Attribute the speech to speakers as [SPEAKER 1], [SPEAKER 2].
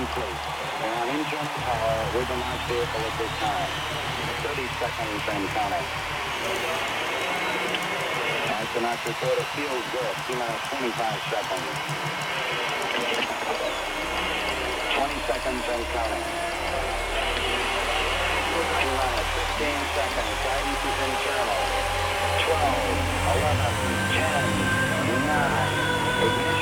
[SPEAKER 1] complete. We're on internal power with the launch vehicle at this time. 30 seconds and counting. Astronauts report it feels good. T minus 25 seconds. 20 seconds and counting. T minus 15 seconds. Guidance is internal. 12, 11, 10, 9. Ignition